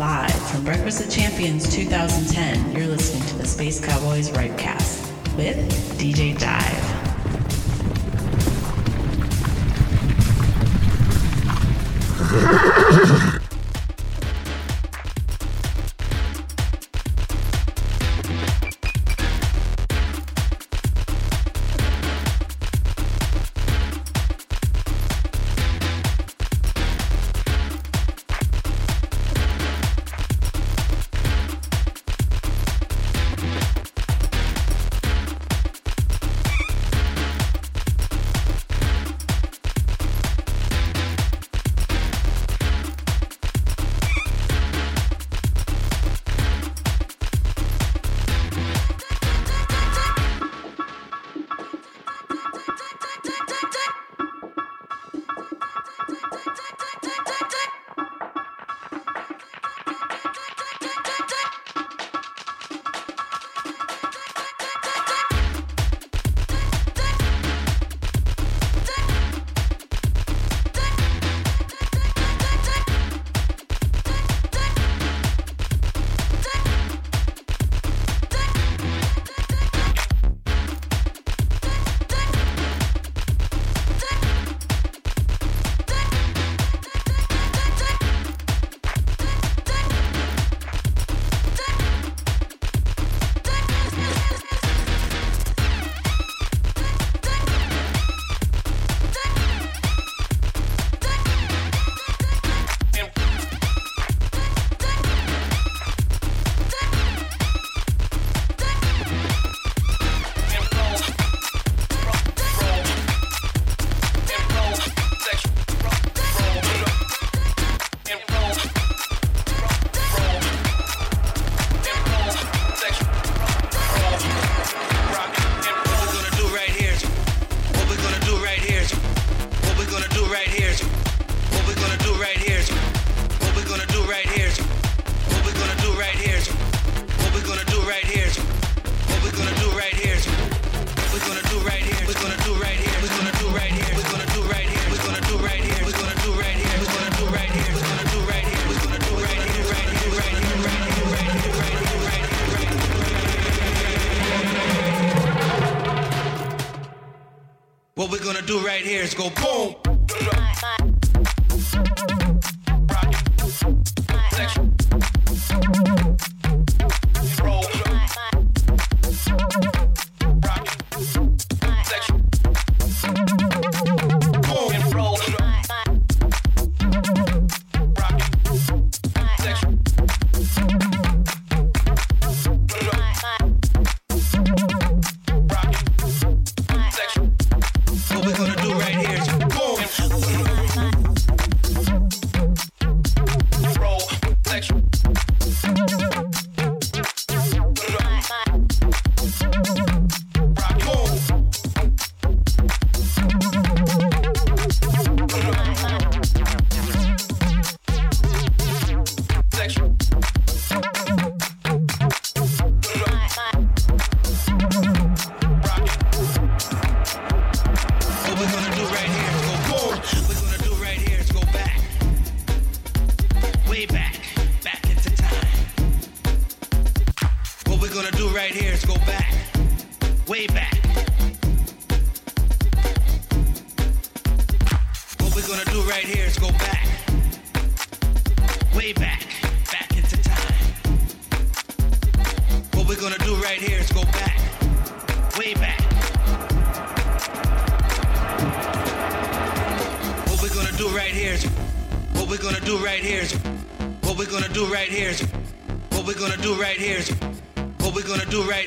Live from Breakfast of Champions 2010, you're listening to the Space Cowboys Ripecast with DJ Jive.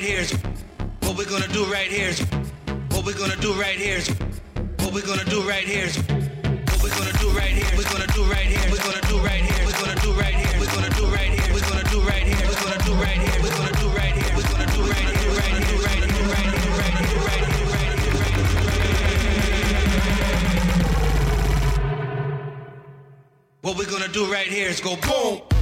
here is what we're gonna do right here is what we're gonna do right here is what we're gonna do right here is what we're gonna do right here we're gonna do right here we're gonna do right here we're gonna do right here we're gonna do right here we're gonna do right here we're gonna do right here we're gonna do right here we're gonna do right here right here right here right here right here right here What we're gonna do right here is go boom.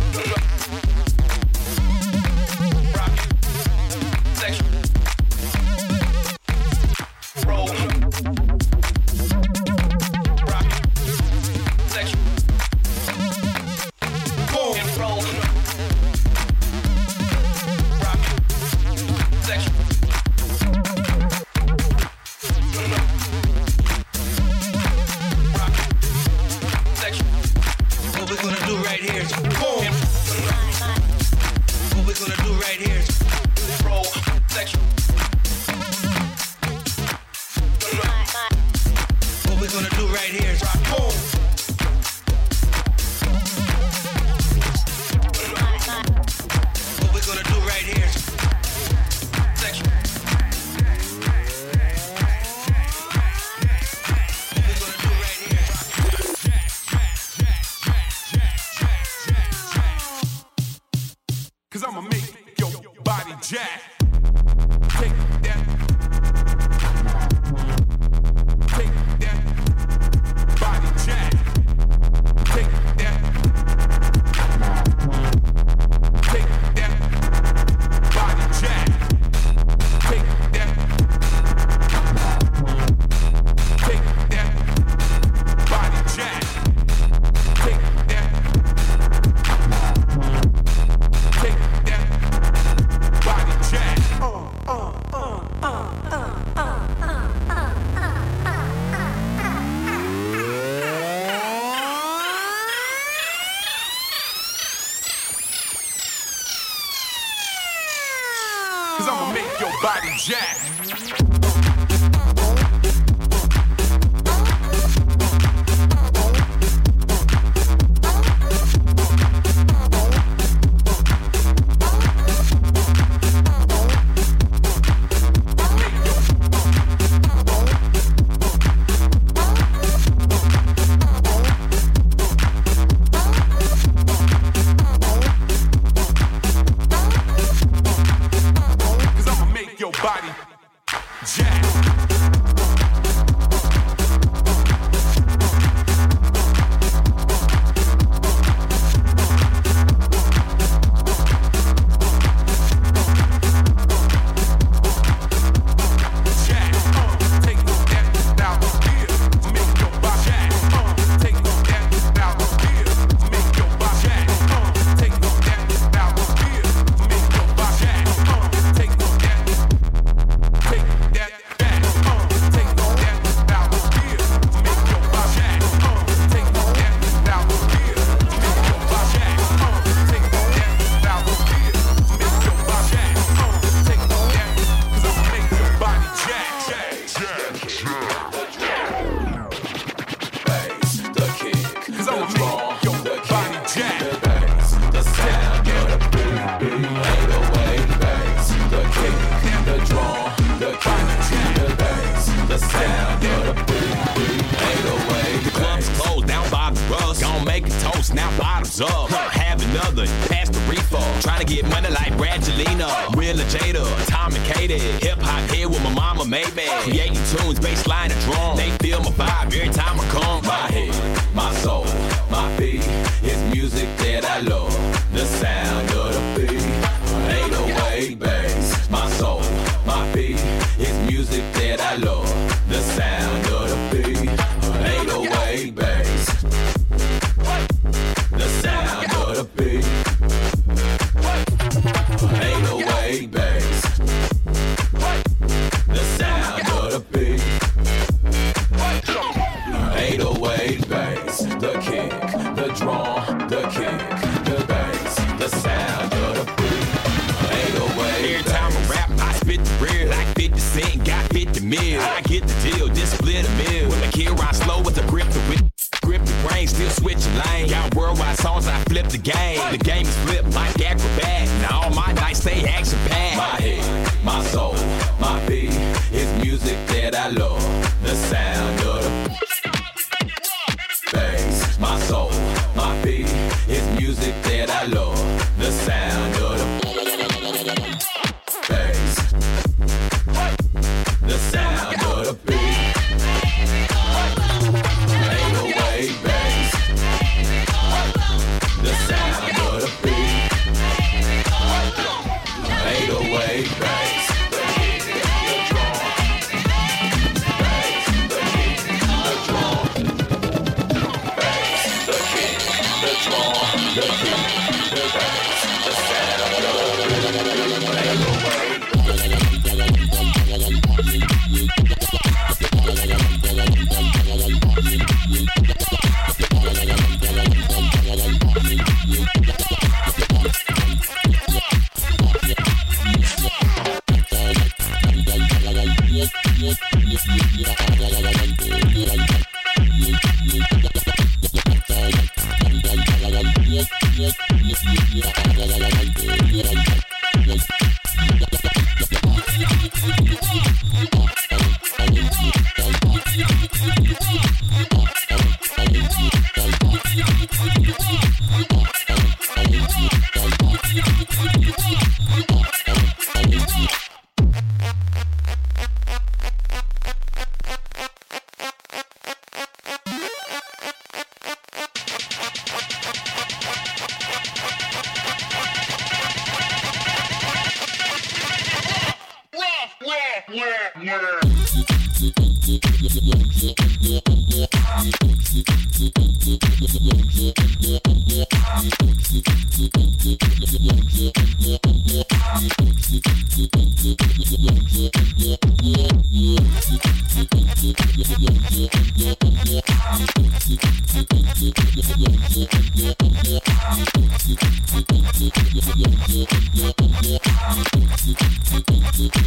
Thank you.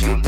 Nation.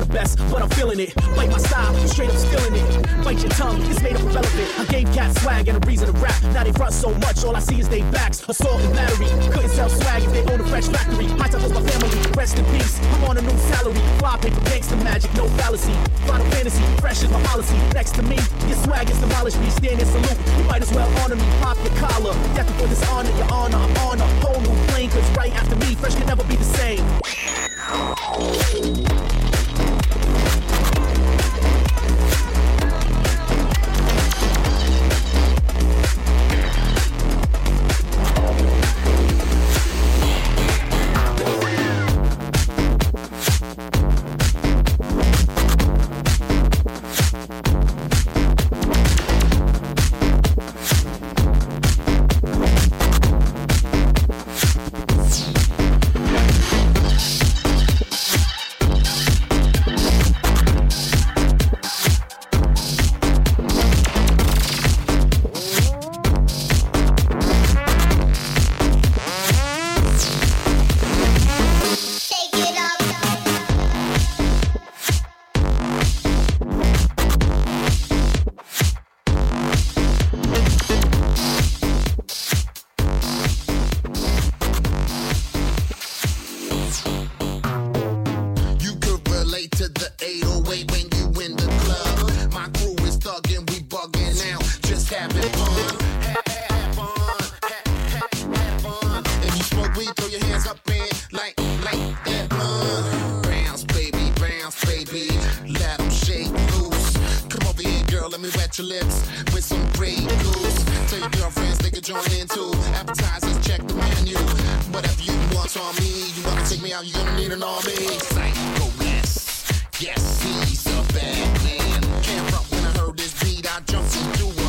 The best, but I'm feeling it. Bite my style, straight up stealing it. Bite your tongue, it's made up of relevant. I gave cat swag and a reason to rap. Now they front so much, all I see is they backs. Assault and battery. Couldn't sell swag if they own a fresh factory. High top was my family, rest in peace. I'm on a new salary. Fly paper, gangster magic, no fallacy. Final fantasy, fresh is my policy. Next to me, your swag is demolished me. Stand and salute, you might as well honor me. Pop your collar. Death before this honor, your honor. I'm on a whole new plane, cause right after me, fresh can never be the same. You wanna take me out, you gonna need an army. Psycho bless. Yes, he's a bad man. Can't front when I heard this beat, I jumped a handstand.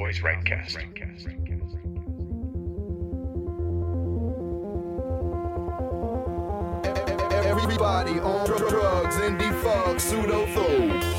Space RIPEcast. Everybody on drugs and defunct pseudo fool.